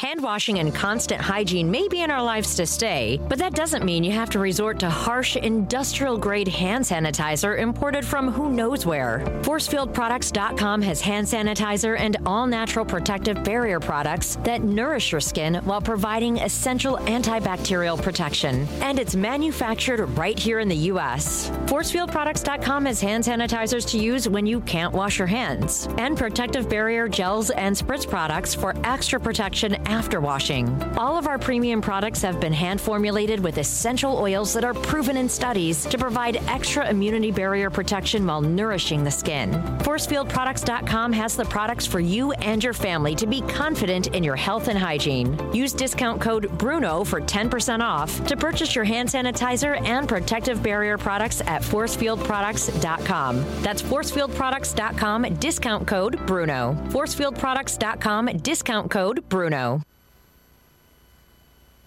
Hand washing and constant hygiene may be in our lives to stay, but that doesn't mean you have to resort to harsh industrial grade hand sanitizer imported from who knows where. ForcefieldProducts.com has hand sanitizer and all natural protective barrier products that nourish your skin while providing essential antibacterial protection. And it's manufactured right here in the U.S. ForcefieldProducts.com has hand sanitizers to use when you can't wash your hands, and protective barrier gels and spritz products for extra protection after washing. All of our premium products have been hand formulated with essential oils that are proven in studies to provide extra immunity barrier protection while nourishing the skin. ForcefieldProducts.com has the products for you and your family to be confident in your health and hygiene. Use discount code BRUNO for 10% off to purchase your hand sanitizer and protective barrier products at ForcefieldProducts.com. That's ForcefieldProducts.com, discount code BRUNO. ForcefieldProducts.com, discount code BRUNO.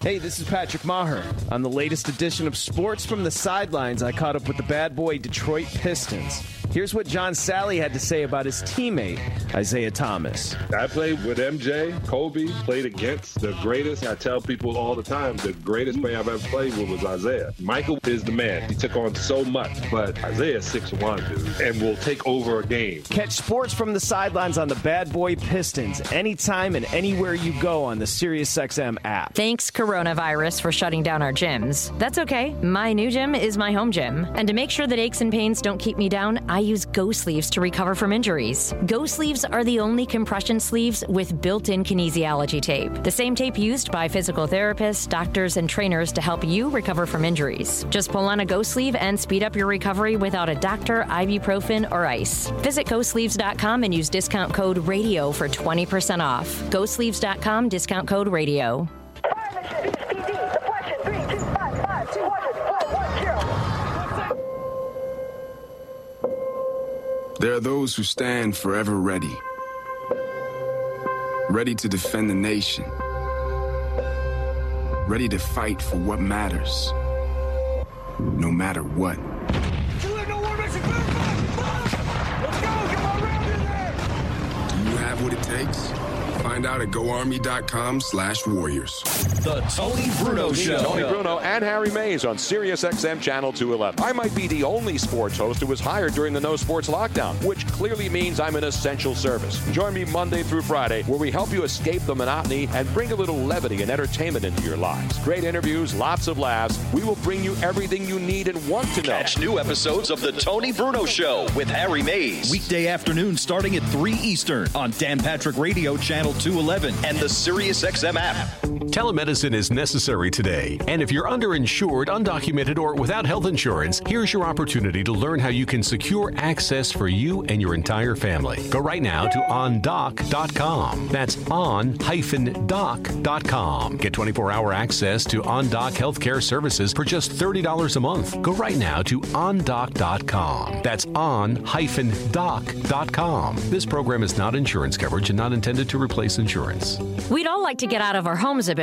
Hey, this is Patrick Maher. On the latest edition of Sports from the Sidelines, I caught up with the bad boy Detroit Pistons. Here's what John Salley had to say about his teammate, Isiah Thomas. I played with MJ, Kobe, played against the greatest. I tell people all the time the greatest player I've ever played with was Isiah. Michael is the man. He took on so much, but Isiah's 6'1, dude, and will take over a game. Catch Sports from the Sidelines on the Bad Boy Pistons anytime and anywhere you go on the SiriusXM app. Thanks, coronavirus, for shutting down our gyms. That's okay. My new gym is my home gym. And to make sure that aches and pains don't keep me down, I use Go Sleeves to recover from injuries. Go Sleeves are the only compression sleeves with built in kinesiology tape. The same tape used by physical therapists, doctors, and trainers to help you recover from injuries. Just pull on a Go Sleeve and speed up your recovery without a doctor, ibuprofen, or ice. Visit GoSleeves.com and use discount code RADIO for 20% off. GoSleeves.com, discount code RADIO. There are those who stand forever ready, ready to defend the nation, ready to fight for what matters, no matter what. Do you have what it takes? Find out at goarmy.com slash warriors. The Tony Bruno Show. Tony Bruno and Harry Mayes on Sirius XM Channel 211. I might be the only sports host who was hired during the no sports lockdown, which clearly means I'm an essential service. Join me Monday through Friday, where we help you escape the monotony and bring a little levity and entertainment into your lives. Great interviews, lots of laughs. We will bring you everything you need and want to know. Catch new episodes of The Tony Bruno Show with Harry Mayes. Weekday afternoon starting at 3 Eastern on Dan Patrick Radio Channel 211 and the SiriusXM app. Telemedicine is necessary today, and if you're underinsured, undocumented, or without health insurance, here's your opportunity to learn how you can secure access for you and your entire family. Go right now to ondoc.com. That's on-doc.com. Get 24-hour access to OnDoc healthcare services for just $30 a month. Go right now to ondoc.com. That's on-doc.com. This program is not insurance coverage and not intended to replace insurance. We'd all like to get out of our homes a bit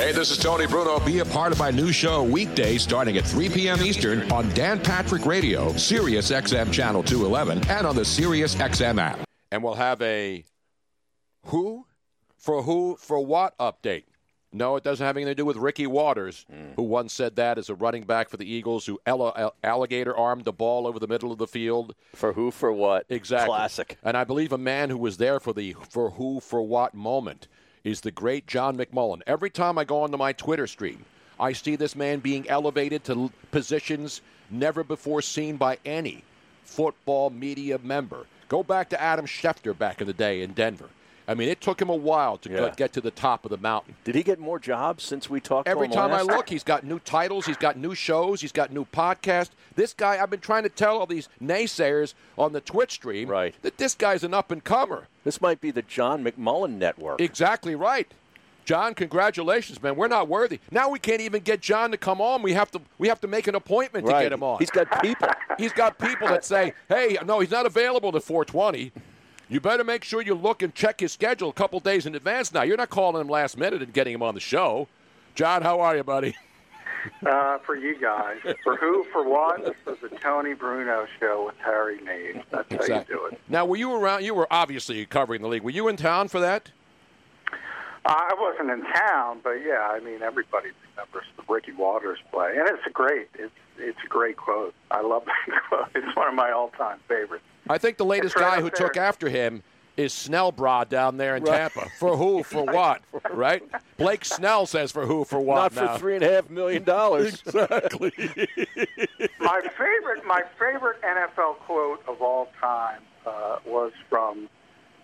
Hey, this is Tony Bruno. Be a part of my new show weekday starting at 3 p.m. Eastern on Dan Patrick Radio, Sirius XM Channel 211, and on the Sirius XM app. And we'll have a who for who for what update. No, it doesn't have anything to do with Ricky Watters, hmm. who once said that as a running back for the Eagles, who all- alligator armed the ball over the middle of the field. For who, for what? Exactly. Classic. And I believe a man who was there for the for who, for what moment is the great John McMullen. Every time I go onto my Twitter stream, I see this man being elevated to positions never before seen by any football media member. Go back to Adam Schefter back in the day in Denver. I mean, it took him a while to Yeah. get to the top of the mountain. Did he get more jobs since we talked Every time I look, he's got new titles, he's got new shows, he's got new podcasts. This guy, I've been trying to tell all these naysayers on the Twitch stream Right. that this guy's an up and comer. This might be the John McMullen Network. Exactly right. John, congratulations, man. We're not worthy. Now we can't even get John to come on. We have to we have to make an appointment to get him on. He's got people. He's got people that say, "Hey, no, he's not available to 420." You better make sure you look and check his schedule a couple days in advance. Now you're not calling him last minute and getting him on the show. John, how are you, buddy? Uh, for you guys. For who, for what? For the Tony Bruno show with Harry Meade. That's how you do it. Now, were you around? You were obviously covering the league. Were you in town for that? I wasn't in town, but yeah, I mean, everybody remembers the Ricky Watters play, and it's a great, it's it's a great quote. I love that quote. It's one of my all-time favorites. I think the latest right guy who there. took after him is Snellbra down there in Right. Tampa. For who? For what? Right? Blake Snell says for who? For what? Not for three and a half million dollars. exactly. my favorite, my favorite NFL quote of all time uh, was from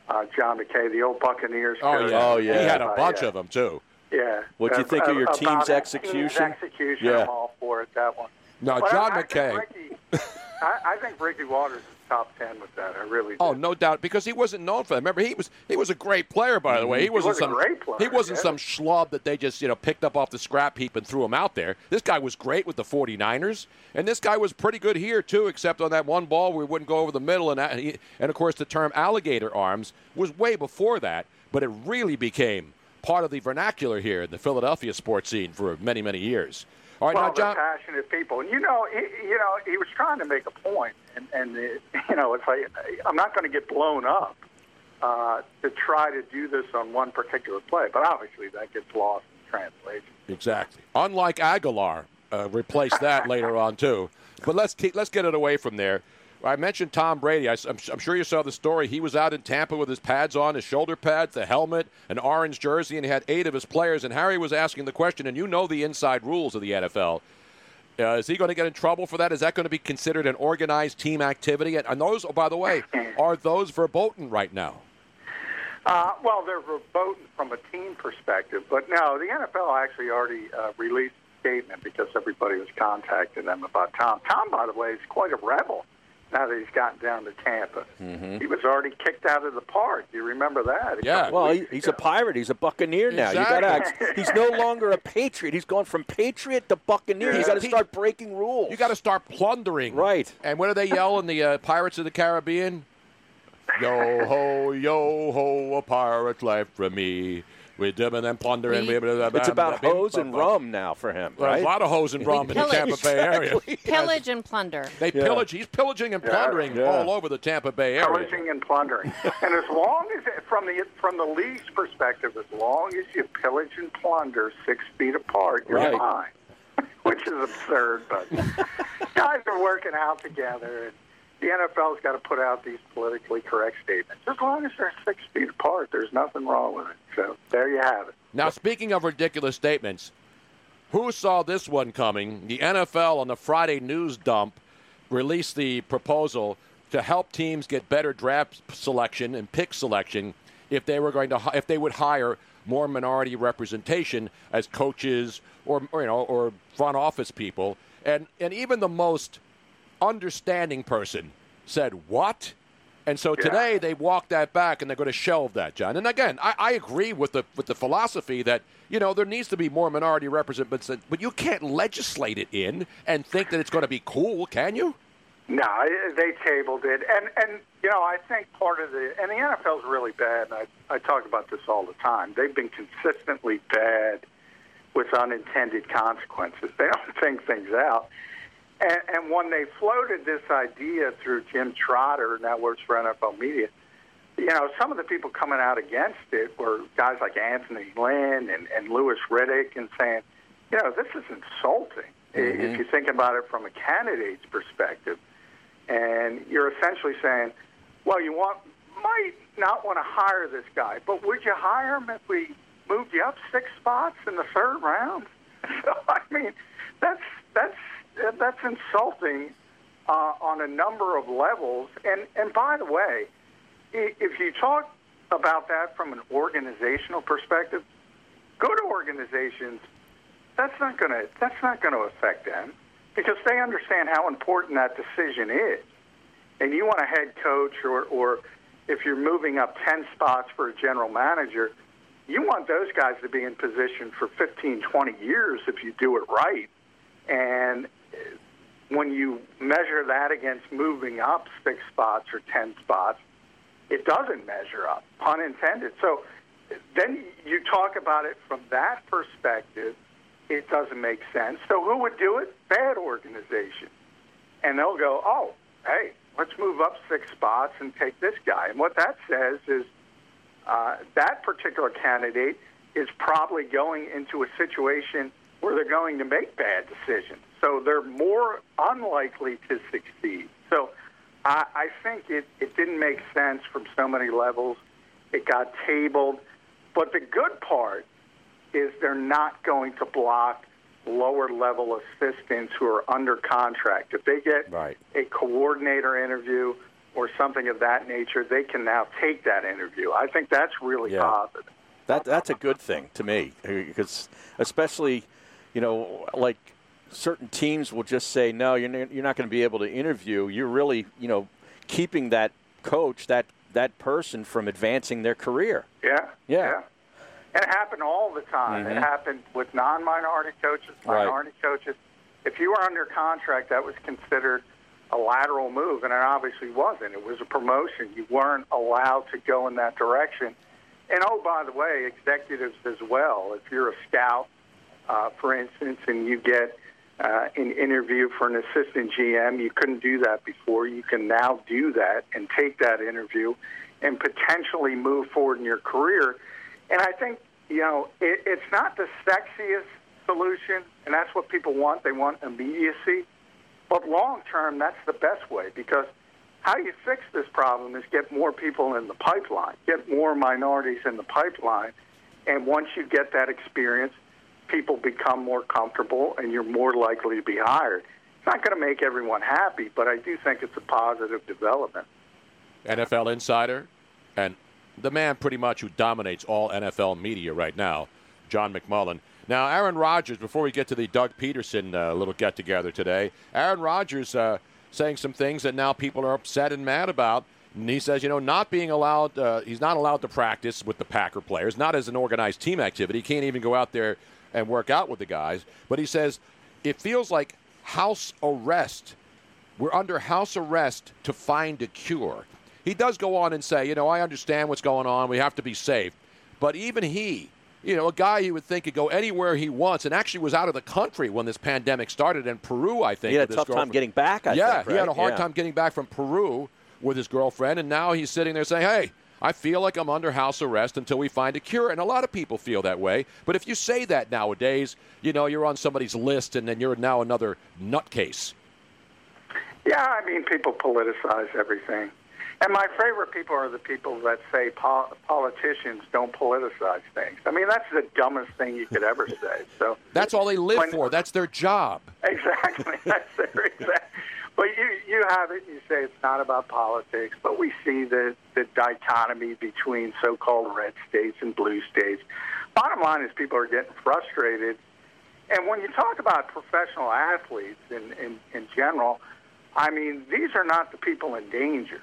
uh, John McKay, the old Buccaneers. Oh coach. yeah. Oh, yeah. He had a Uh, bunch yeah. of them too. Yeah. What do you Uh, think of your uh, team's execution? Team's execution. Yeah. I'm all for it. That one. No, But John I, McKay. I think, Ricky, I, I think Ricky Watters is top ten with that. I really. Do. Oh, no doubt, because he wasn't known for that. Remember, he was he was a great player, by the way. He wasn't was a some great player, he wasn't yeah. some schlub that they just you know picked up off the scrap heap and threw him out there. This guy was great with the 49ers, and this guy was pretty good here too, except on that one ball where he wouldn't go over the middle, and that, he, and of course the term alligator arms was way before that, but it really became part of the vernacular here in the Philadelphia sports scene for many many years. All right, well, now John. passionate people, and you know, he, you know, he was trying to make a point, and and it, you know, it's like I'm not going to get blown up uh, to try to do this on one particular play, but obviously that gets lost in translation. Exactly. Unlike Aguilar, uh, replace that later on too. But let's keep, let's get it away from there. I mentioned Tom Brady. I, am sure you saw the story. He was out in Tampa with his pads on, his shoulder pads, the helmet, an orange jersey, and he had eight of his players. And Harry was asking the question, and you know the inside rules of the NFL. Uh, is he going to get in trouble for that? Is that going to be considered an organized team activity? And, and those, oh, by the way, are those verboten right now? Uh, well, they're verboten from a team perspective, but no, the NFL actually already uh, released a statement because everybody was contacting them about Tom. Tom, by the way, is quite a rebel now that he's gotten down to Tampa. He was already kicked out of the park. Do you remember that? A couple Well, he, weeks he's a pirate. He's a buccaneer now. You got Exactly. to. He's no longer a patriot. He's gone from patriot to buccaneer. You Yeah. got to start breaking rules. You got to start plundering. Right. And what do they yell in the uh, Pirates of the Caribbean? Yo ho, yo ho, a pirate life for me. We dim and then plunder and we. It's about hose and rum now for him, Well, right? A lot of hose and rum in the Tampa Bay area. Pillage and plunder. They Yeah. pillage. He's pillaging and plundering Yeah. all over the Tampa Bay area. pillaging and plundering. and as long as, it, from the from the league's perspective, as long as you pillage and plunder six feet apart, you're Right. fine. Which is absurd, but guys are working out together, and the NFL's got to put out these politically correct statements. As long as they're six feet apart, there's nothing wrong with it. So there you have it. Now, speaking of ridiculous statements, who saw this one coming? The NFL on the Friday news dump released the proposal to help teams get better draft selection and pick selection if they were going to if they would hire more minority representation as coaches or, or you know or front office people and and even the most understanding person said what and so today they walked that back and they're going to shelve that, John. And again, I, I agree with the with the philosophy that you know there needs to be more minority representation, but you can't legislate it in and think that it's going to be cool, can you? No, they tabled it, and and you know I think part of the and the NFL's really bad. And I I talk about this all the time. They've been consistently bad with unintended consequences. They don't think things out. And, and when they floated this idea through Jim Trotter, now works for NFL Media, you know, some of the people coming out against it were guys like Anthony Lynn and, and Louis Riddick and saying, you know, this is insulting if mm-hmm. you think about it from a candidate's perspective. And you're essentially saying, well, you want might not want to hire this guy, but would you hire him if we moved you up six spots in the third round? So, I mean, that's that's that's insulting uh, on a number of levels. And and by the way, if you talk about that from an organizational perspective, good organizations. That's not going to that's not to affect them because they understand how important that decision is. And you want a head coach, or or if you're moving up ten spots for a general manager, you want those guys to be in position for 15, 20 years if you do it right. And when you measure that against moving up six spots or 10 spots, it doesn't measure up, pun intended. So then you talk about it from that perspective, it doesn't make sense. So who would do it? Bad organization. And they'll go, oh, hey, let's move up six spots and take this guy. And what that says is uh, that particular candidate is probably going into a situation where they're going to make bad decisions. So they're more unlikely to succeed. So I, I think it, it didn't make sense from so many levels. It got tabled. But the good part is they're not going to block lower level assistants who are under contract. If they get right. a coordinator interview or something of that nature, they can now take that interview. I think that's really Yeah. positive. That that's a good thing to me because especially, you know, like certain teams will just say no, you're n- you're not going to be able to interview. You're really, you know, keeping that coach that that person from advancing their career. Yeah. Yeah. And it happened all the time. Mhm. It happened with non-minority coaches, Right. minority coaches. If you were under contract, that was considered a lateral move, and it obviously wasn't. It was a promotion. You weren't allowed to go in that direction. And oh, by the way, executives as well. If you're a scout, uh, for instance, and you get uh, an interview for an assistant GM, you couldn't do that before. You can now do that and take that interview and potentially move forward in your career. And I think, you know, it, it's not the sexiest solution, and that's what people want. They want immediacy. But long term, that's the best way because how you fix this problem is get more people in the pipeline, get more minorities in the pipeline. And once you get that experience, people become more comfortable and you're more likely to be hired. It's not going to make everyone happy, but I do think it's a positive development. NFL insider and the man pretty much who dominates all NFL media right now, John McMullen. Now, Aaron Rodgers, before we get to the Doug Pederson uh, little get together today, Aaron Rodgers uh, saying some things that now people are upset and mad about. And he says, you know, not being allowed, uh, he's not allowed to practice with the Packer players, not as an organized team activity. He can't even go out there and work out with the guys. But he says, it feels like house arrest we're under house arrest to find a cure. He does go on and say, you know, I understand what's going on. We have to be safe. But even he, you know, a guy you would think could go anywhere he wants and actually was out of the country when this pandemic started in Peru, I think. He had a tough time getting back, I yeah, think, he had a hard Yeah. time getting back from Peru with his girlfriend, and now he's sitting there saying, hey, I feel like I'm under house arrest until we find a cure. And a lot of people feel that way. But if you say that nowadays, you know, you're on somebody's list and then you're now another nutcase. Yeah, I mean, people politicize everything. And my favorite people are the people that say pol- politicians don't politicize things. I mean, that's the dumbest thing you could ever say. So That's all they live When- for. That's their job. Exactly. That's their exact. But you you have it. You say it's not about politics, but we see the the dichotomy between so-called red states and blue states. Bottom line is people are getting frustrated, and when you talk about professional athletes in in, in general, I mean these are not the people in danger.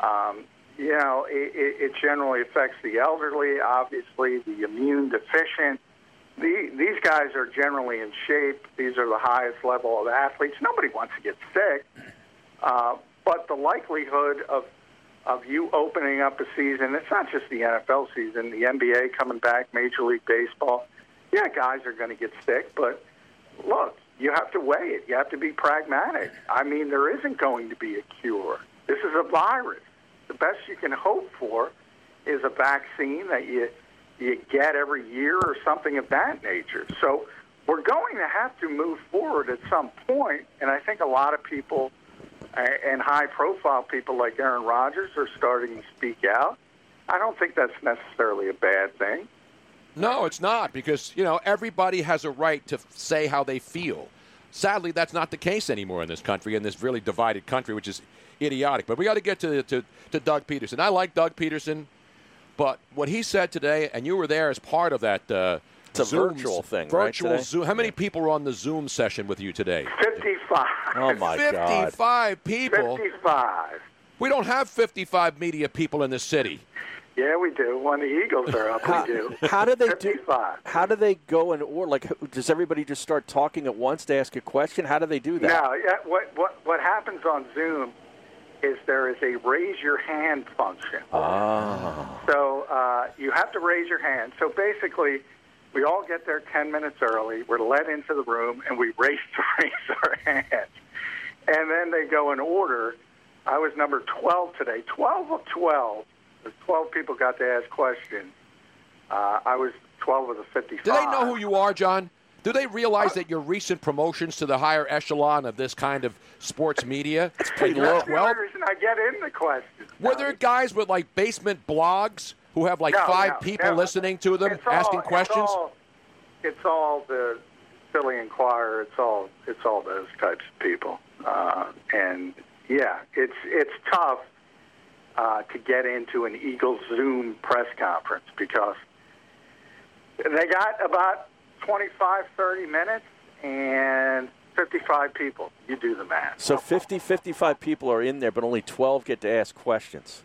Um, you know, it, it generally affects the elderly, obviously, the immune deficient. The, these guys are generally in shape. These are the highest level of athletes. Nobody wants to get sick, uh, but the likelihood of of you opening up a season, it's not just the NFL season, the NBA coming back, Major League Baseball. Yeah, guys are going to get sick, but look, you have to weigh it. You have to be pragmatic. I mean, there isn't going to be a cure. This is a virus. The best you can hope for is a vaccine that you you get every year or something of that nature. So we're going to have to move forward at some point, and I think a lot of people and high-profile people like Aaron Rodgers are starting to speak out. I don't think that's necessarily a bad thing. No, it's not because you know everybody has a right to say how they feel. Sadly, that's not the case anymore in this country, in this really divided country, which is idiotic. But we got to get to, to to Doug Pederson. I like Doug Pederson, but what he said today, and you were there as part of that. Uh, It's a Zoom- virtual thing, right, Virtual today? Zoom. How many people were on the Zoom session with you today? 55. Oh my God! 55 people. 55. We don't have 55 media people in this city. Yeah, we do. When the Eagles are up, How, we do. how do they do? 55. How do they go in order? Like, does everybody just start talking at once to ask a question? How do they do that? Now, yeah, what, what, what happens on Zoom is there is a raise your hand function. Ah. So uh, you have to raise your hand. So basically, we all get there 10 minutes early. We're let into the room, and we race to raise our hands. And then they go in order. I was number 12 today. 12 of 12. The 12 people got to ask questions. Uh, I was 12 of the 55. Do they know who you are, John? Do they realize that your recent promotions to the higher echelon of this kind of sports media? It's That's the only reason I get in the questions. Were there guys with like basement blogs who have like No, five no, people no. listening to them, It's all- asking it's questions? all- It's all the Philly Inquirer. It's all it's all those types of people. Uh, and yeah, it's it's tough uh, to get into an Eagles Zoom press conference because they got about 25, 30 minutes and 55 people. You do the math. So 50, 55 people are in there, but only 12 get to ask questions.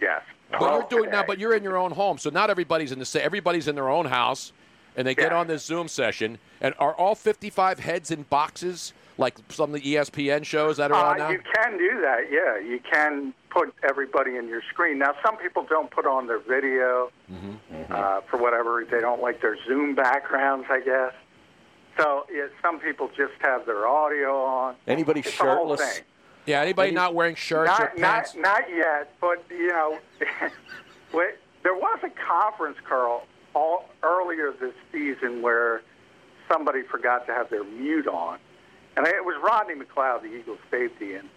Yes. But you're doing now, but you're in your own home, so not everybody's in the same. Everybody's in their own house, and they get on this Zoom session. And are all 55 heads in boxes like some of the ESPN shows that are Uh, on now? You can do that, yeah. You can put everybody in your screen. Now, some people don't put on their video Mm-hmm. uh, for whatever. They don't like their Zoom backgrounds, I guess. So yeah, some people just have their audio on. Anybody It's shirtless? Yeah, anybody Any- not wearing shirts or Not, pants? not, not yet, but you know, there was a conference, Carl, all earlier this season where somebody forgot to have their mute on, and it was Rodney McLeod, the Eagles safety, and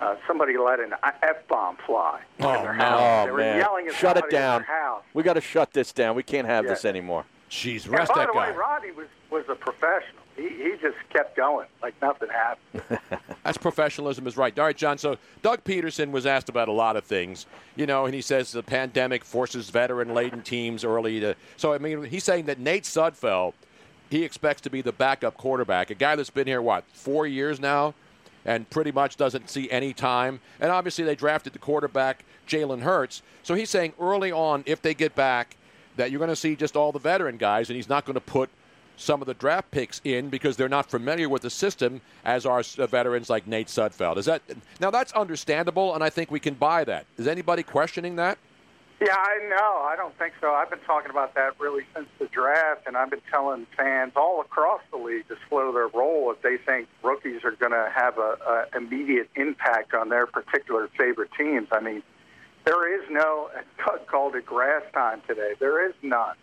uh, somebody let an f bomb fly. in their house. Oh, they were man. yelling at Shut it somebody in down. their house. We got to shut this down. We can't have Yeah. this anymore. Jeez, rest And by the way, Rodney was was a professional. He he just kept going like nothing happened. That's professionalism is right. All right, John. So Doug Pederson was asked about a lot of things, you know, and he says the pandemic forces veteran-laden teams early to. So I mean, he's saying that Nate Sudfeld, he expects to be the backup quarterback, a guy that's been here what four years now, and pretty much doesn't see any time. And obviously, they drafted the quarterback Jalen Hurts. So he's saying early on, if they get back, that you're going to see just all the veteran guys, and he's not going to put some of the draft picks in because they're not familiar with the system as are uh, veterans like Nate Sudfeld. Is that now that's understandable, and I think we can buy that. Is anybody questioning that? Yeah, I know. I don't think so. I've been talking about that really since the draft, and I've been telling fans all across the league to slow their roll if they think rookies are going to have a, immediate impact on their particular favorite teams. I mean, there is no. Doug called it grass time today. There is none,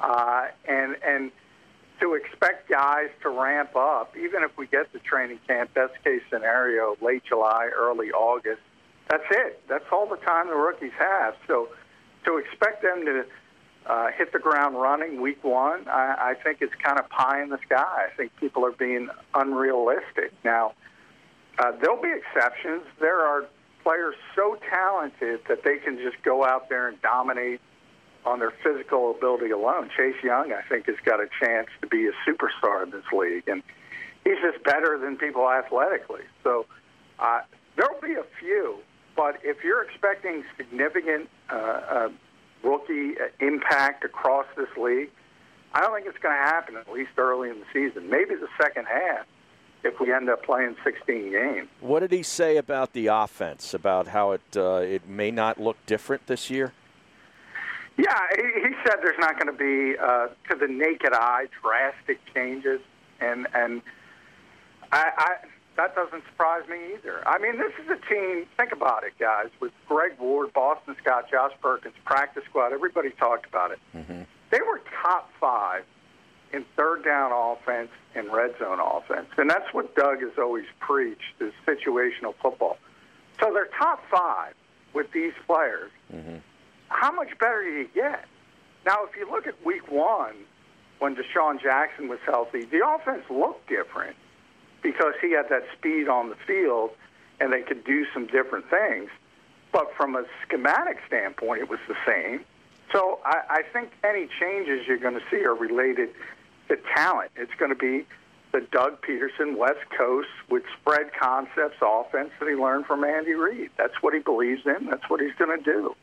uh, and and to expect guys to ramp up, even if we get to training camp, best case scenario, late July, early August, that's it. That's all the time the rookies have. So to expect them to uh, hit the ground running week one, I, I think it's kind of pie in the sky. I think people are being unrealistic. Now, uh, there'll be exceptions. There are players so talented that they can just go out there and dominate on their physical ability alone. Chase Young, I think, has got a chance to be a superstar in this league, and he's just better than people athletically. So uh, there'll be a few, but if you're expecting significant uh, uh, rookie uh, impact across this league, I don't think it's going to happen at least early in the season. Maybe the second half if we end up playing 16 games. What did he say about the offense? About how it uh, it may not look different this year? Yeah, he, he said there's not going to be, uh, to the naked eye, drastic changes, and and I, I that doesn't surprise me either. I mean, this is a team. Think about it, guys. With Greg Ward, Boston Scott, Josh Perkins, practice squad. Everybody talked about it. Mm-hmm. They were top five in third down offense and red zone offense, and that's what Doug has always preached: is situational football. So they're top five with these players mm-hmm. how much better do you get? Now, if you look at week one, when DeSean Jackson was healthy, the offense looked different because he had that speed on the field and they could do some different things. But from a schematic standpoint, it was the same. So I, I think any changes you're going to see are related to talent. It's going to be the Doug Pederson West Coast with spread concepts offense that he learned from Andy Reid. That's what he believes in. That's what he's going to do.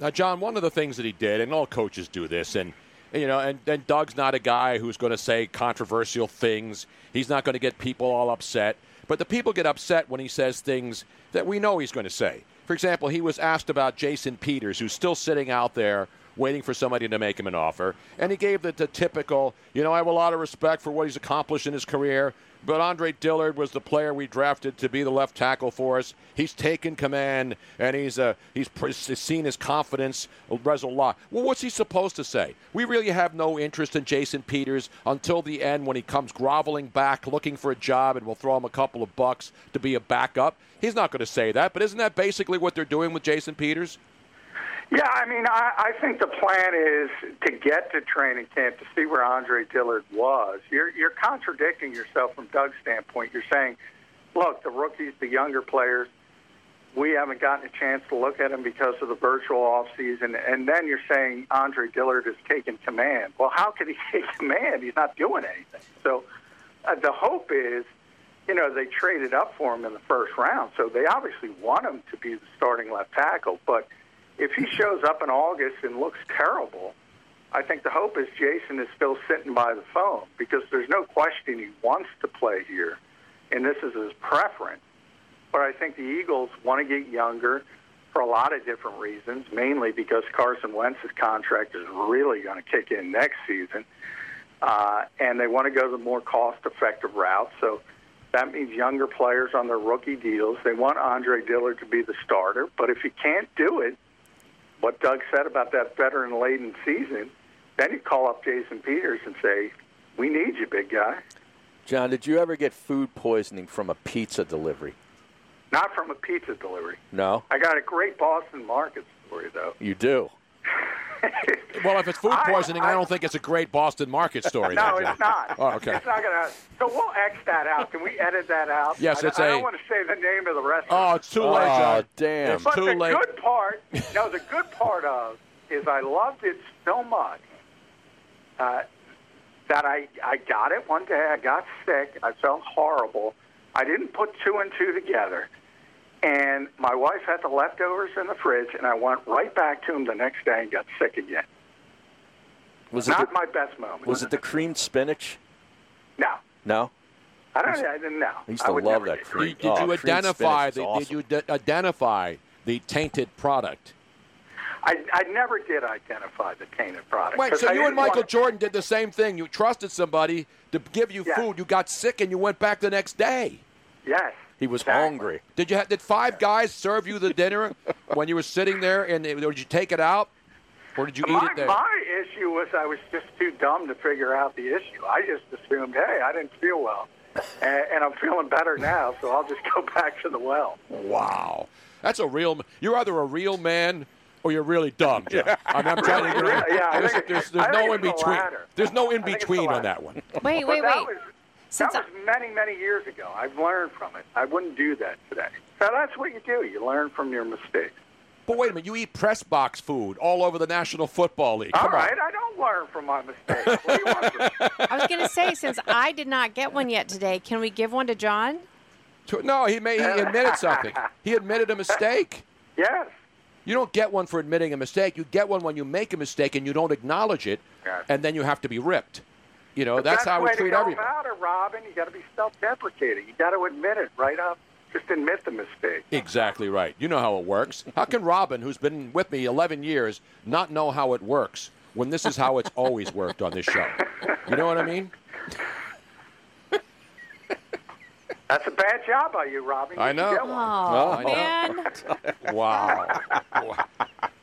Now, John, one of the things that he did, and all coaches do this, and you know, and, and Doug's not a guy who's going to say controversial things. He's not going to get people all upset. But the people get upset when he says things that we know he's going to say. For example, he was asked about Jason Peters, who's still sitting out there waiting for somebody to make him an offer. And he gave the, the typical, you know, I have a lot of respect for what he's accomplished in his career, but Andre Dillard was the player we drafted to be the left tackle for us. He's taken command, and he's uh, he's seen his confidence res a lot. Well, what's he supposed to say? We really have no interest in Jason Peters until the end when he comes groveling back, looking for a job, and we'll throw him a couple of bucks to be a backup. He's not going to say that, but isn't that basically what they're doing with Jason Peters? Yeah, I mean, I, I think the plan is to get to training camp to see where Andre Dillard was. You're you're contradicting yourself from Doug's standpoint. You're saying, look, the rookies, the younger players, we haven't gotten a chance to look at them because of the virtual off season, and then you're saying Andre Dillard has taken command. Well, how could he take command? He's not doing anything. So uh, the hope is, you know, they traded up for him in the first round, so they obviously want him to be the starting left tackle, but if he shows up in August and looks terrible, I think the hope is Jason is still sitting by the phone because there's no question he wants to play here, and this is his preference. But I think the Eagles want to get younger for a lot of different reasons, mainly because Carson Wentz's contract is really going to kick in next season, uh, and they want to go the more cost-effective route. So that means younger players on their rookie deals. They want Andre Dillard to be the starter, but if he can't do it, what Doug said about that veteran laden season, then you call up Jason Peters and say, We need you, big guy. John, did you ever get food poisoning from a pizza delivery? Not from a pizza delivery. No. I got a great Boston market story, though. You do. well, if it's food poisoning, I, I, I, don't think it's a great Boston market story. no, then, it's not. Oh, okay. It's not gonna. So we'll X that out. Can we edit that out? Yes, I, it's I a. don't want to say the name of the restaurant. Oh, it's too late. Oh, damn! It's but too the late. good part, no, the good part of is I loved it so much uh, that I I got it one day. I got sick. I felt horrible. I didn't put two and two together. And my wife had the leftovers in the fridge, and I went right back to them the next day and got sick again. Was Not it the, my best moment. Was it the creamed spinach? No. No. I don't. I didn't know. I used to would love that get cream. Did, did oh, you identify the? awesome. Did you d- identify the tainted product? I, I never did identify the tainted product. Wait, 'cause so I you and Michael want- Jordan did the same thing. You trusted somebody to give you Yeah. food. You got sick and you went back the next day. Yes. He was Exactly. hungry. Did you? Ha- did five guys serve you the dinner when you were sitting there? And or did you take it out, or did you eat it there? my issue was I was just too dumb to figure out the issue. I just assumed, hey, I didn't feel well, and, and I'm feeling better now, so I'll just go back to the well. Wow, that's a real. You're either a real man or you're really dumb, Jeff. I mean, I'm trying to. Really? Yeah, I there's, think- there's, I there's no in between. There's no in I think it's the between on that one. Wait, But wait, that wait. Was Since that was many, many years ago. I've learned from it. I wouldn't do that today. So that's what you do. You learn from your mistakes. But wait a minute, you eat press box food all over the National Football League. Come All right, on. I don't learn from my mistakes. What do you want? I was going to say, since I did not get one yet today, can we give one to John? No, he may, he admitted something. He admitted a mistake. Yes. You don't get one for admitting a mistake. You get one when you make a mistake and you don't acknowledge it, Yes. and then you have to be ripped. You know, But that's, how we treat everybody. it, Robin. You got to be self-deprecating. You got to admit it right up. Just admit the mistake. Exactly right. You know how it works. How can Robin, who's been with me 11 years, not know how it works when this is how it's always worked on this show? You know what I mean? That's a bad job by you, Robbie. You I know. get one. Oh, man. Wow.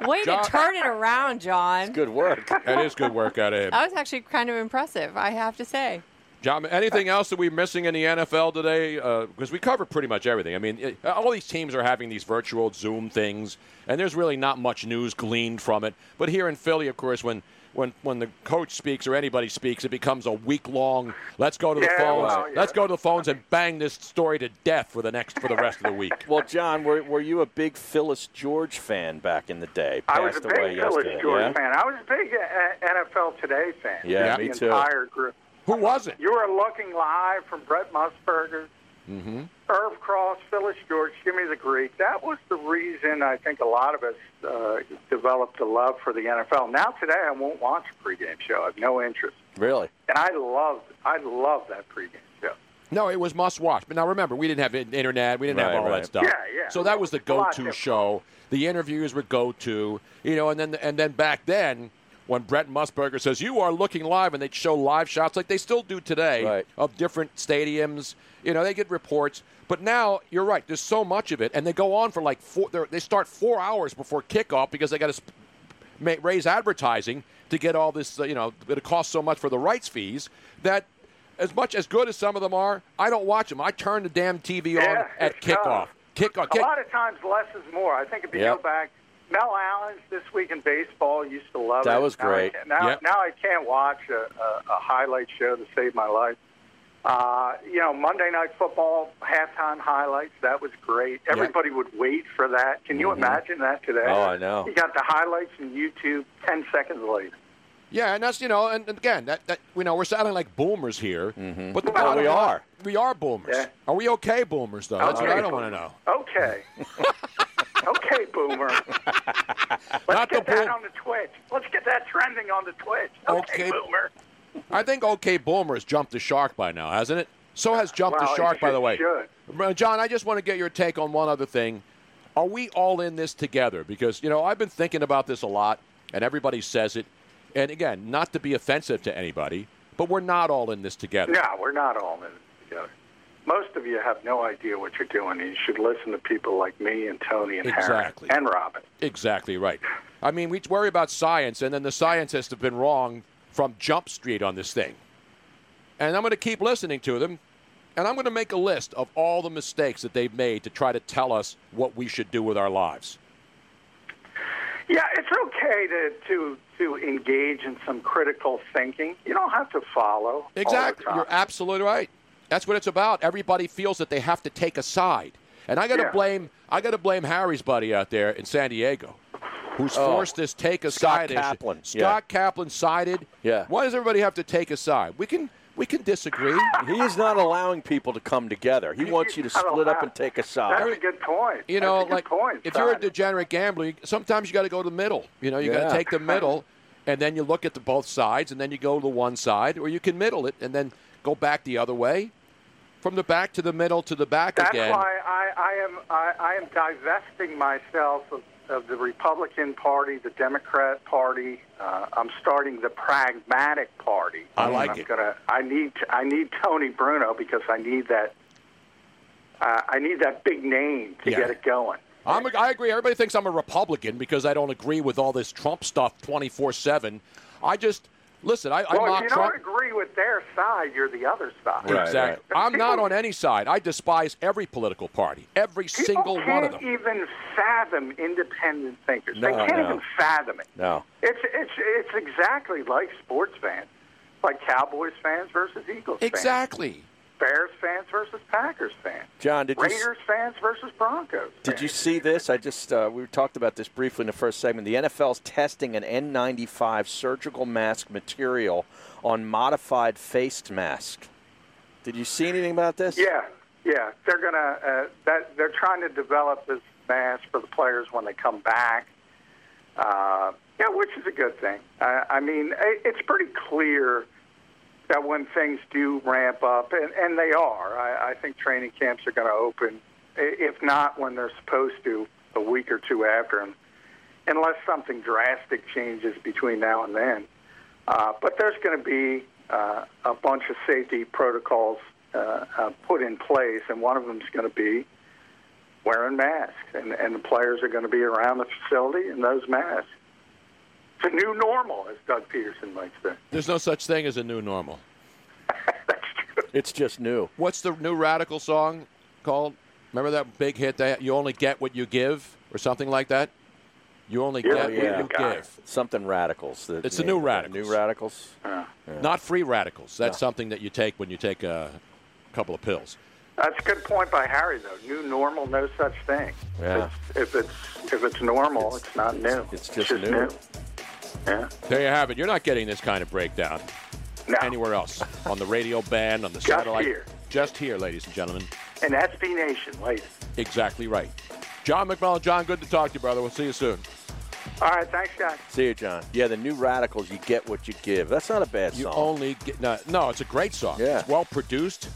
Way John- to turn it around, John. Good work. That is good work out of him. That was actually kind of impressive, I have to say. John, anything else that we're missing in the NFL today? Because we covered pretty much everything. I mean, it, all these teams are having these virtual Zoom things, and there's really not much news gleaned from it. But here in Philly, of course, when when when the coach speaks or anybody speaks, it becomes a week long. Let's go to the Yeah, phones. well, yeah. Let's go to the phones and bang this story to death for the next for the rest of the week. Well, John, were, were you a big Phyllis George fan back in the day? I was a Passed away big Phyllis yesterday, George yeah? fan. I was a big uh, NFL Today fan. Yeah, the me too. entire group. Who was it? You were looking live from Brent Musburger Mm-hmm. Irv Cross, Phyllis George, Jimmy the Greek. That was the reason I think a lot of us uh, developed a love for the NFL. Now today, I won't watch a pregame show. I have no interest, Really? and I love I love that pregame show. No, it was must watch. But now remember, we didn't have internet. We didn't Right, have all right. that stuff. Yeah, yeah. So that was the It's a lot go-to show. The interviews were go-to. You know, and then and then back then, when Brent Musburger says you are looking live, and they'd show live shots like they still do today Right. of different stadiums. You know, they get reports. But now you're right. There's so much of it, and they go on for like four. they're- start four hours before kickoff because they got to. Sp- ma- raise advertising to get all this, uh, you know, it costs so much for the rights fees that as much as good as some of them are, I don't watch them. I turn the damn TV on Yeah, at kickoff. tough. Kickoff. A lot of times, less is more. I think if you Yep. go back, Mel Allen's this week in baseball used to love it. That was Now I great. can't- Now, Yep. now I can't watch a, a, a highlight show to save my life. Uh, you know, Monday Night Football halftime highlights. That was great. Everybody would wait for that. Can you imagine that today? Oh, I know. You got the highlights in YouTube ten seconds later. yeah, and that's you know, and, and again, that, that you know, we're sounding like boomers here, but the Well, we are. We are boomers. Yeah. Are we okay, boomers? Though that's what I don't want to know. Okay. okay, Boomer. Let's Not get that on the Twitch. Let's get that trending on the Twitch. Okay, Okay. Boomer. I think OK Boomer has jumped the shark by now, hasn't it? So has jumped Well, the shark, by the way. should. John, I just want to get your take on one other thing. Are we all in this together? Because, you know, I've been thinking about this a lot, and everybody says it. And again, not to be offensive to anybody, but we're not all in this together. No, we're not all in it together. Most of you have no idea what you're doing, you should listen to people like me and Tony and Exactly. Harry and Robin. Exactly right. I mean, we worry about science, and then the scientists have been wrong from Jump Street on this thing. And I'm going to keep listening to them, and I'm going to make a list of all the mistakes that they've made to try to tell us what we should do with our lives. Yeah, it's okay to to to engage in some critical thinking. You don't have to follow. Exactly. You're absolutely right. That's what it's about. Everybody feels that they have to take a side. And I got to Yeah. blame I got to blame Harry's buddy out there in San Diego. Who's Oh. forced this take a Scott side issue. Kaplan, yeah. Scott Kaplan sided. Yeah. Why does everybody have to take a side? We can we can disagree. He is not allowing people to come together. He wants you to split up and take a side. That's side. a good point. You That's know, a good like point. if you're a degenerate gambler, you, sometimes you got to go to the middle. You know, you got to take the middle, and then you look at the both sides, and then you go to one side, or you can middle it, and then go back the other way, from the back to the middle to the back That's again. why I, I am I, I am divesting myself of, of the Republican Party, the Democrat Party. Uh, I'm starting the pragmatic party. I like I'm it. Gonna, I need I need Tony Bruno because I need that. Uh, I need that big name to Yeah. get it going. I'm a, I agree. Everybody thinks I'm a Republican because I don't agree with all this Trump stuff 24 7. I just, listen, I, I well, mock if you Trump. don't agree with their side, you're the other side. Right, exactly. right. I'm not on any side. I despise every political party, every single one of them. People can't even fathom independent thinkers. they No, can't no. even fathom it. No. It's it's it's exactly like sports fans, like Cowboys fans versus Eagles fans, Exactly. Bears fans versus Packers fans, John, did you Raiders fans versus Broncos. Did you see this? I just uh, we talked about this briefly in the first segment. The NFL's testing an N95 surgical mask material on modified face mask. Did you see anything about this? Yeah, yeah, they're gonna uh, that they're trying to develop this mask for the players when they come back. Uh, yeah, which is a good thing. I, I mean, it's pretty clear that when things do ramp up, and, and they are, I, I think training camps are going to open, if not when they're supposed to, a week or two after, and unless something drastic changes between now and then. Uh, but there's going to be uh, a bunch of safety protocols uh, uh, put in place, and one of them is going to be wearing masks, and, and the players are going to be around the facility in those masks. It's a new normal, as Doug Pederson might say. There's no such thing as a new normal. That's true. It's just new. What's the new radical song called? Remember that big hit that you only get what you give, or something like that? You only Yeah, get yeah. what you give. Something radicals. The It's the name new of it. radicals. New radicals. Uh, Not free radicals. That's No. something that you take when you take a couple of pills. That's a good point by Harry, though. New normal, no such thing. Yeah. If it's if it's normal, it's not new. It's just new. Yeah. There you have it. You're not getting this kind of breakdown No. anywhere else on the radio band, on the Just satellite. here. Just here, ladies and gentlemen. and that's SB Nation later. Exactly right. John McMullen, John, good to talk to you, brother. We'll see you soon. All right, thanks, guys. See you, John. Yeah, the new Radicals, you get what you give. That's not a bad You song. You only get no, no. It's a great song. Yeah. It's well produced.